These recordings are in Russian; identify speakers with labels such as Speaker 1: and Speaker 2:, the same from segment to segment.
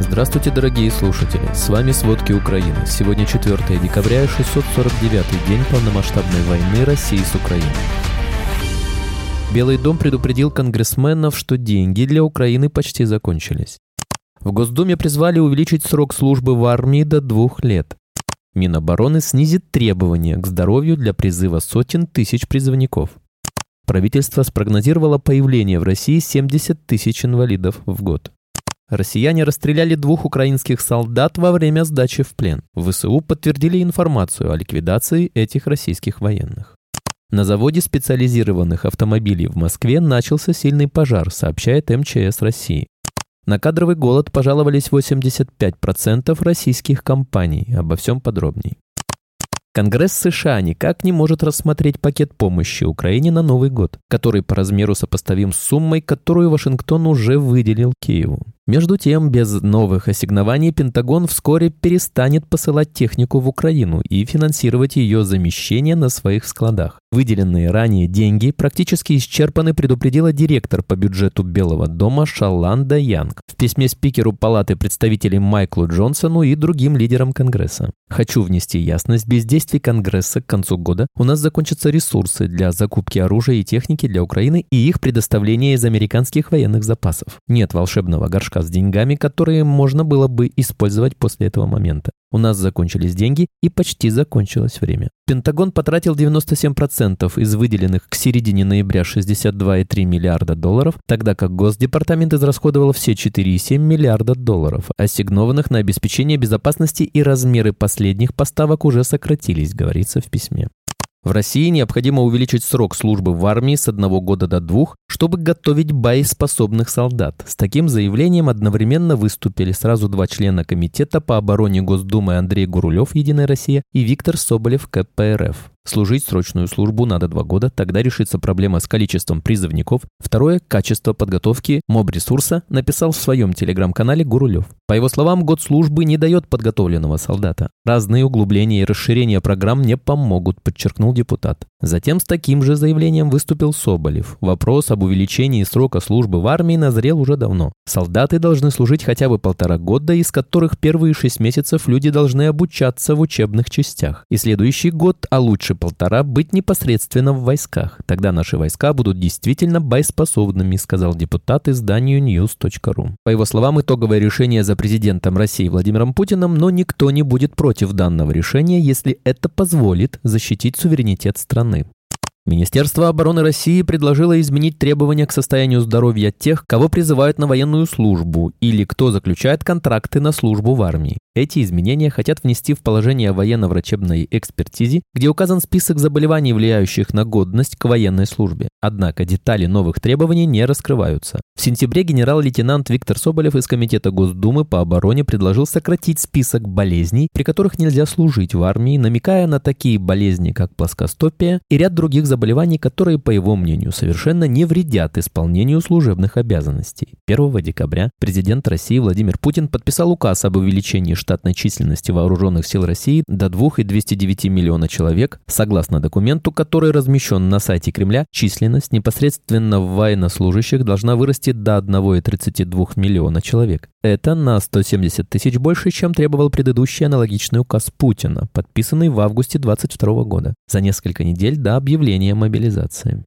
Speaker 1: Здравствуйте, дорогие слушатели! С вами «Сводки Украины». Сегодня 4 декабря, 649 день полномасштабной войны России с Украиной. Белый дом предупредил конгрессменов, что деньги для Украины почти закончились. В Госдуме призвали увеличить срок службы в армии до двух лет. Минобороны снизит требования к здоровью для призыва сотен тысяч призывников. Правительство спрогнозировало появление в России 70 тысяч инвалидов в год. Россияне расстреляли двух украинских солдат во время сдачи в плен. В ВСУ подтвердили информацию о ликвидации этих российских военных. На заводе специализированных автомобилей в Москве начался сильный пожар, сообщает МЧС России. На кадровый голод пожаловались 85% российских компаний. Обо всем подробней. Конгресс США никак не может рассмотреть пакет помощи Украине на Новый год, который по размеру сопоставим с суммой, которую Вашингтон уже выделил Киеву. Между тем, без новых ассигнований Пентагон вскоре перестанет посылать технику в Украину и финансировать ее замещение на своих складах. Выделенные ранее деньги практически исчерпаны, предупредила директор по бюджету Белого дома Шаланда Янг в письме спикеру Палаты представителей Майклу Джонсону и другим лидерам Конгресса. Хочу внести ясность, без действий Конгресса к концу года у нас закончатся ресурсы для закупки оружия и техники для Украины и их предоставления из американских военных запасов. Нет волшебного горшка мешка с деньгами, которые можно было бы использовать после этого момента. У нас закончились деньги и почти закончилось время. Пентагон потратил 97% из выделенных к середине ноября 62,3 миллиарда долларов, тогда как Госдепартамент израсходовал все 4,7 миллиарда долларов, ассигнованных на обеспечение безопасности и размеры последних поставок уже сократились, говорится в письме. В России необходимо увеличить срок службы в армии с одного года до двух, чтобы готовить боеспособных солдат. С таким заявлением одновременно выступили сразу два члена Комитета по обороне Госдумы Андрей Гурулев «Единая Россия» и Виктор Соболев КПРФ. Служить срочную службу надо два года, тогда решится проблема с количеством призывников. Второе – качество подготовки моб-ресурса, написал в своем телеграм-канале Гурулев. По его словам, год службы не дает подготовленного солдата. Разные углубления и расширения программ не помогут, подчеркнул депутат. Затем с таким же заявлением выступил Соболев. Вопрос об увеличении срока службы в армии назрел уже давно. Солдаты должны служить хотя бы полтора года, из которых первые шесть месяцев люди должны обучаться в учебных частях. И следующий год, а лучше полтора, быть непосредственно в войсках. Тогда наши войска будут действительно боеспособными, сказал депутат изданию news.ru. По его словам, итоговое решение за президентом России Владимиром Путиным, но никто не будет против данного решения, если это позволит защитить суверенитет страны. Министерство обороны России предложило изменить требования к состоянию здоровья тех, кого призывают на военную службу или кто заключает контракты на службу в армии. Эти изменения хотят внести в положение о военно-врачебной экспертизе, где указан список заболеваний, влияющих на годность к военной службе. Однако детали новых требований не раскрываются. В сентябре генерал-лейтенант Виктор Соболев из Комитета Госдумы по обороне предложил сократить список болезней, при которых нельзя служить в армии, намекая на такие болезни, как плоскостопия и ряд других заболеваний, которые, по его мнению, совершенно не вредят исполнению служебных обязанностей. 1 декабря президент России Владимир Путин подписал указ об увеличении штатной численности вооруженных сил России до 2,209 миллиона человек. Согласно документу, который размещен на сайте Кремля, численность непосредственно военнослужащих должна вырасти до 1,32 миллиона человек. Это на 170 тысяч больше, чем требовал предыдущий аналогичный указ Путина, подписанный в августе 2022 года, за несколько недель до объявления мобилизации.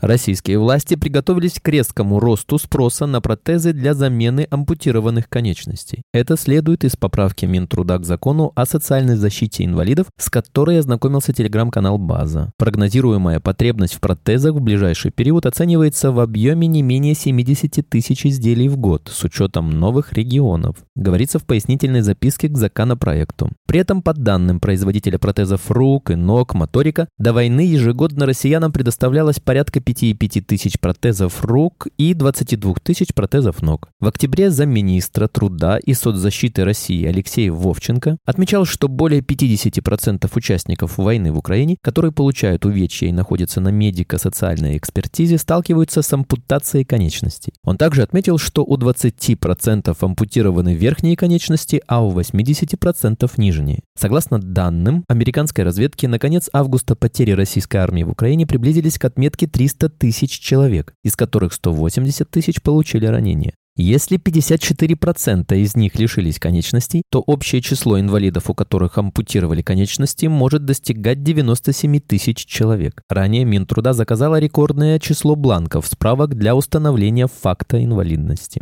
Speaker 1: Российские власти приготовились к резкому росту спроса на протезы для замены ампутированных конечностей. Это следует из поправки Минтруда к закону о социальной защите инвалидов, с которой ознакомился телеграм-канал «База». Прогнозируемая потребность в протезах в ближайший период оценивается в объеме не менее 70 тысяч изделий в год с учетом новых регионов, говорится в пояснительной записке к законопроекту. При этом, по данным производителя протезов рук и ног Моторика, до войны ежегодно россиянам предоставлялось порядка 25 тысяч протезов рук и 22 тысяч протезов ног. В октябре замминистра труда и соцзащиты России Алексей Вовченко отмечал, что более 50% участников войны в Украине, которые получают увечья и находятся на медико-социальной экспертизе, сталкиваются с ампутацией конечностей. Он также отметил, что у 20% ампутированы верхние конечности, а у 80% нижние. Согласно данным американской разведки, на конец августа потери российской армии в Украине приблизились к отметке 300 300 тысяч человек, из которых 180 тысяч получили ранения. Если 54% из них лишились конечностей, то общее число инвалидов, у которых ампутировали конечности, может достигать 97 тысяч человек. Ранее Минтруда заказала рекордное число бланков справок для установления факта инвалидности.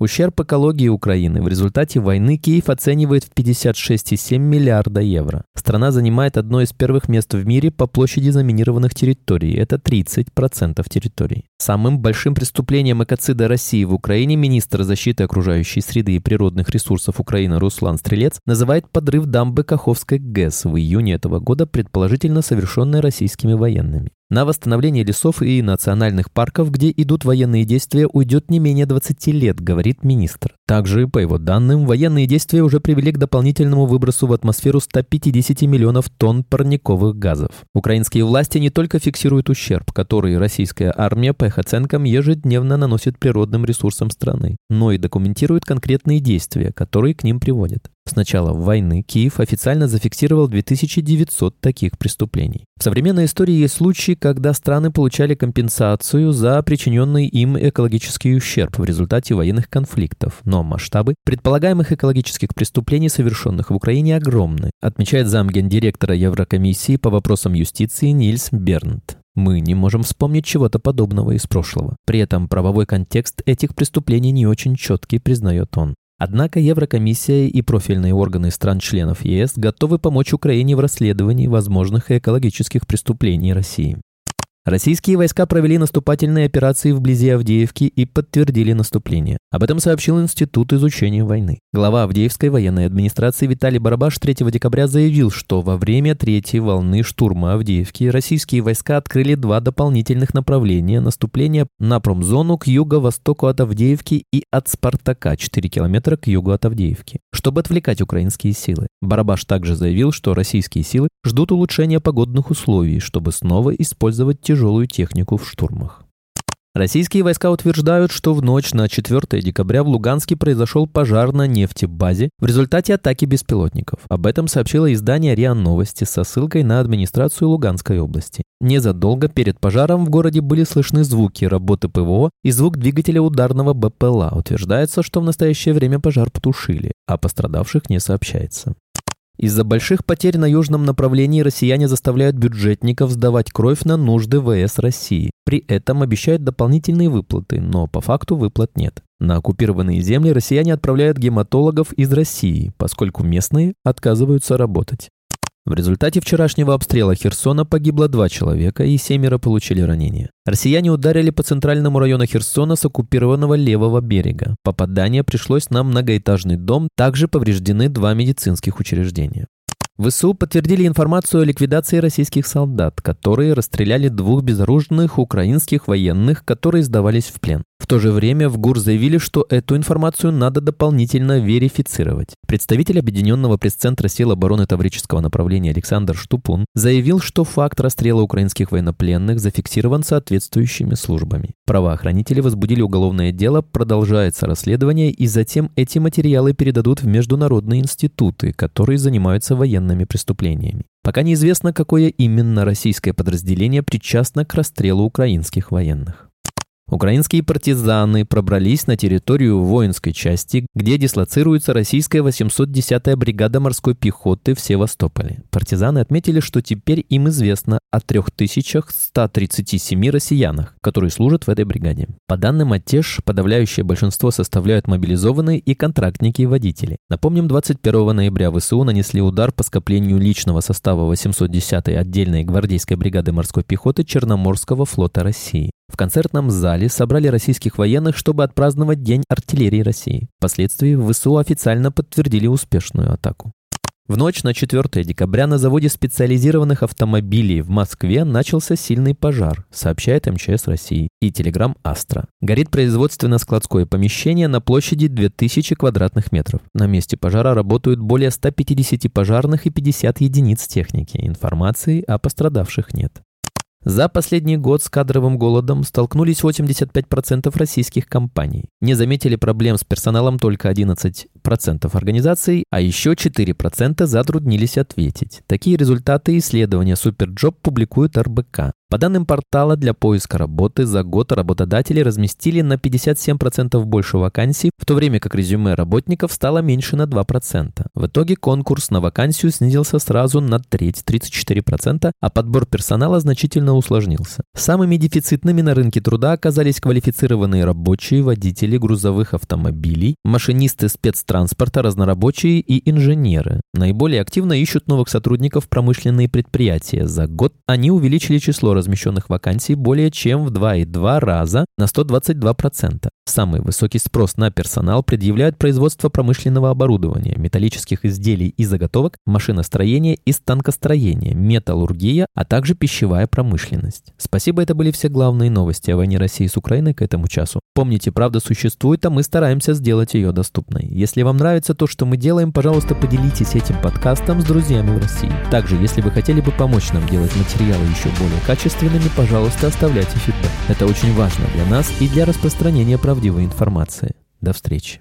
Speaker 1: Ущерб экологии Украины в результате войны Киев оценивает в 56,7 миллиарда евро. Страна занимает одно из первых мест в мире по площади заминированных территорий. Это 30% территорий. Самым большим преступлением экоцида России в Украине министр защиты окружающей среды и природных ресурсов Украины Руслан Стрелец называет подрыв дамбы Каховской ГЭС в июне этого года, предположительно совершенной российскими военными. На восстановление лесов и национальных парков, где идут военные действия, уйдет не менее 20 лет, говорит министр. Также, по его данным, военные действия уже привели к дополнительному выбросу в атмосферу 150 миллионов тонн парниковых газов. Украинские власти не только фиксируют ущерб, который российская армия, по их оценкам, ежедневно наносит природным ресурсам страны, но и документируют конкретные действия, которые к ним приводят. С начала войны Киев официально зафиксировал 2900 таких преступлений. В современной истории есть случаи, когда страны получали компенсацию за причиненный им экологический ущерб в результате военных конфликтов, но масштабы предполагаемых экологических преступлений, совершенных в Украине, огромны, отмечает замгендиректора Еврокомиссии по вопросам юстиции Нильс Бернт. Мы не можем вспомнить чего-то подобного из прошлого. При этом правовой контекст этих преступлений не очень четкий, признает он. Однако Еврокомиссия и профильные органы стран-членов ЕС готовы помочь Украине в расследовании возможных экологических преступлений России. Российские войска провели наступательные операции вблизи Авдеевки и подтвердили наступление. Об этом сообщил Институт изучения войны. Глава Авдеевской военной администрации Виталий Барабаш 3 декабря заявил, что во время третьей волны штурма Авдеевки российские войска открыли два дополнительных направления наступления на промзону к юго-востоку от Авдеевки и от Спартака 4 километра к югу от Авдеевки, чтобы отвлекать украинские силы. Барабаш также заявил, что российские силы ждут улучшения погодных условий, чтобы снова использовать тяжелую технику в штурмах. Российские войска утверждают, что в ночь на 4 декабря в Луганске произошел пожар на нефтебазе в результате атаки беспилотников. Об этом сообщило издание РИА Новости со ссылкой на администрацию Луганской области. Незадолго перед пожаром в городе были слышны звуки работы ПВО и звук двигателя ударного БПЛА. Утверждается, что в настоящее время пожар потушили, а пострадавших не сообщается. Из-за больших потерь на южном направлении россияне заставляют бюджетников сдавать кровь на нужды ВС России. При этом обещают дополнительные выплаты, но по факту выплат нет. На оккупированные земли россияне отправляют гематологов из России, поскольку местные отказываются работать. В результате вчерашнего обстрела Херсона погибло два человека и семеро получили ранения. Россияне ударили по центральному району Херсона с оккупированного левого берега. Попадание пришлось на многоэтажный дом, также повреждены два медицинских учреждения. ВСУ подтвердили информацию о ликвидации российских солдат, которые расстреляли двух безоружных украинских военных, которые сдавались в плен. В то же время в ГУР заявили, что эту информацию надо дополнительно верифицировать. Представитель Объединенного пресс-центра сил обороны Таврического направления Александр Штупун заявил, что факт расстрела украинских военнопленных зафиксирован соответствующими службами. Правоохранители возбудили уголовное дело, продолжается расследование, и затем эти материалы передадут в международные институты, которые занимаются военными преступлениями. Пока неизвестно, какое именно российское подразделение причастно к расстрелу украинских военных. Украинские партизаны пробрались на территорию воинской части, где дислоцируется российская 810-я бригада морской пехоты в Севастополе. Партизаны отметили, что теперь им известно о 3137 россиянах, которые служат в этой бригаде. По данным ОТЕШ, подавляющее большинство составляют мобилизованные и контрактники и водители. Напомним, 21 ноября ВСУ нанесли удар по скоплению личного состава 810-й отдельной гвардейской бригады морской пехоты Черноморского флота России. В концертном зале собрали российских военных, чтобы отпраздновать День артиллерии России. Впоследствии в ВСУ официально подтвердили успешную атаку. В ночь на 4 декабря на заводе специализированных автомобилей в Москве начался сильный пожар, сообщает МЧС России и Телеграм Астра. Горит производственно-складское помещение на площади 2000 квадратных метров. На месте пожара работают более 150 пожарных и 50 единиц техники. Информации о пострадавших нет. За последний год с кадровым голодом столкнулись 85% российских компаний. Не заметили проблем с персоналом только 11%. 10% организаций, а еще 4% затруднились ответить. Такие результаты исследования Superjob публикует РБК. По данным портала для поиска работы, за год работодатели разместили на 57% больше вакансий, в то время как резюме работников стало меньше на 2%. В итоге конкурс на вакансию снизился сразу на треть, 34%, а подбор персонала значительно усложнился. Самыми дефицитными на рынке труда оказались квалифицированные рабочие, водители грузовых автомобилей, машинисты спецтранспорта, разнорабочие и инженеры. Наиболее активно ищут новых сотрудников промышленные предприятия. За год они увеличили число размещенных вакансий более чем в 2,2 раза на 122%. Самый высокий спрос на персонал предъявляют производство промышленного оборудования, металлических изделий и заготовок, машиностроение и станкостроение, металлургия, а также пищевая промышленность. Спасибо, это были все главные новости о войне России с Украиной к этому часу. Помните, правда существует, а мы стараемся сделать ее доступной. Если вам нравится то, что мы делаем, пожалуйста, поделитесь этим подкастом с друзьями в России. Также, если вы хотели бы помочь нам делать материалы еще более качественными, пожалуйста, оставляйте фидбэк. Это очень важно для нас и для распространения правдивой информации. До встречи.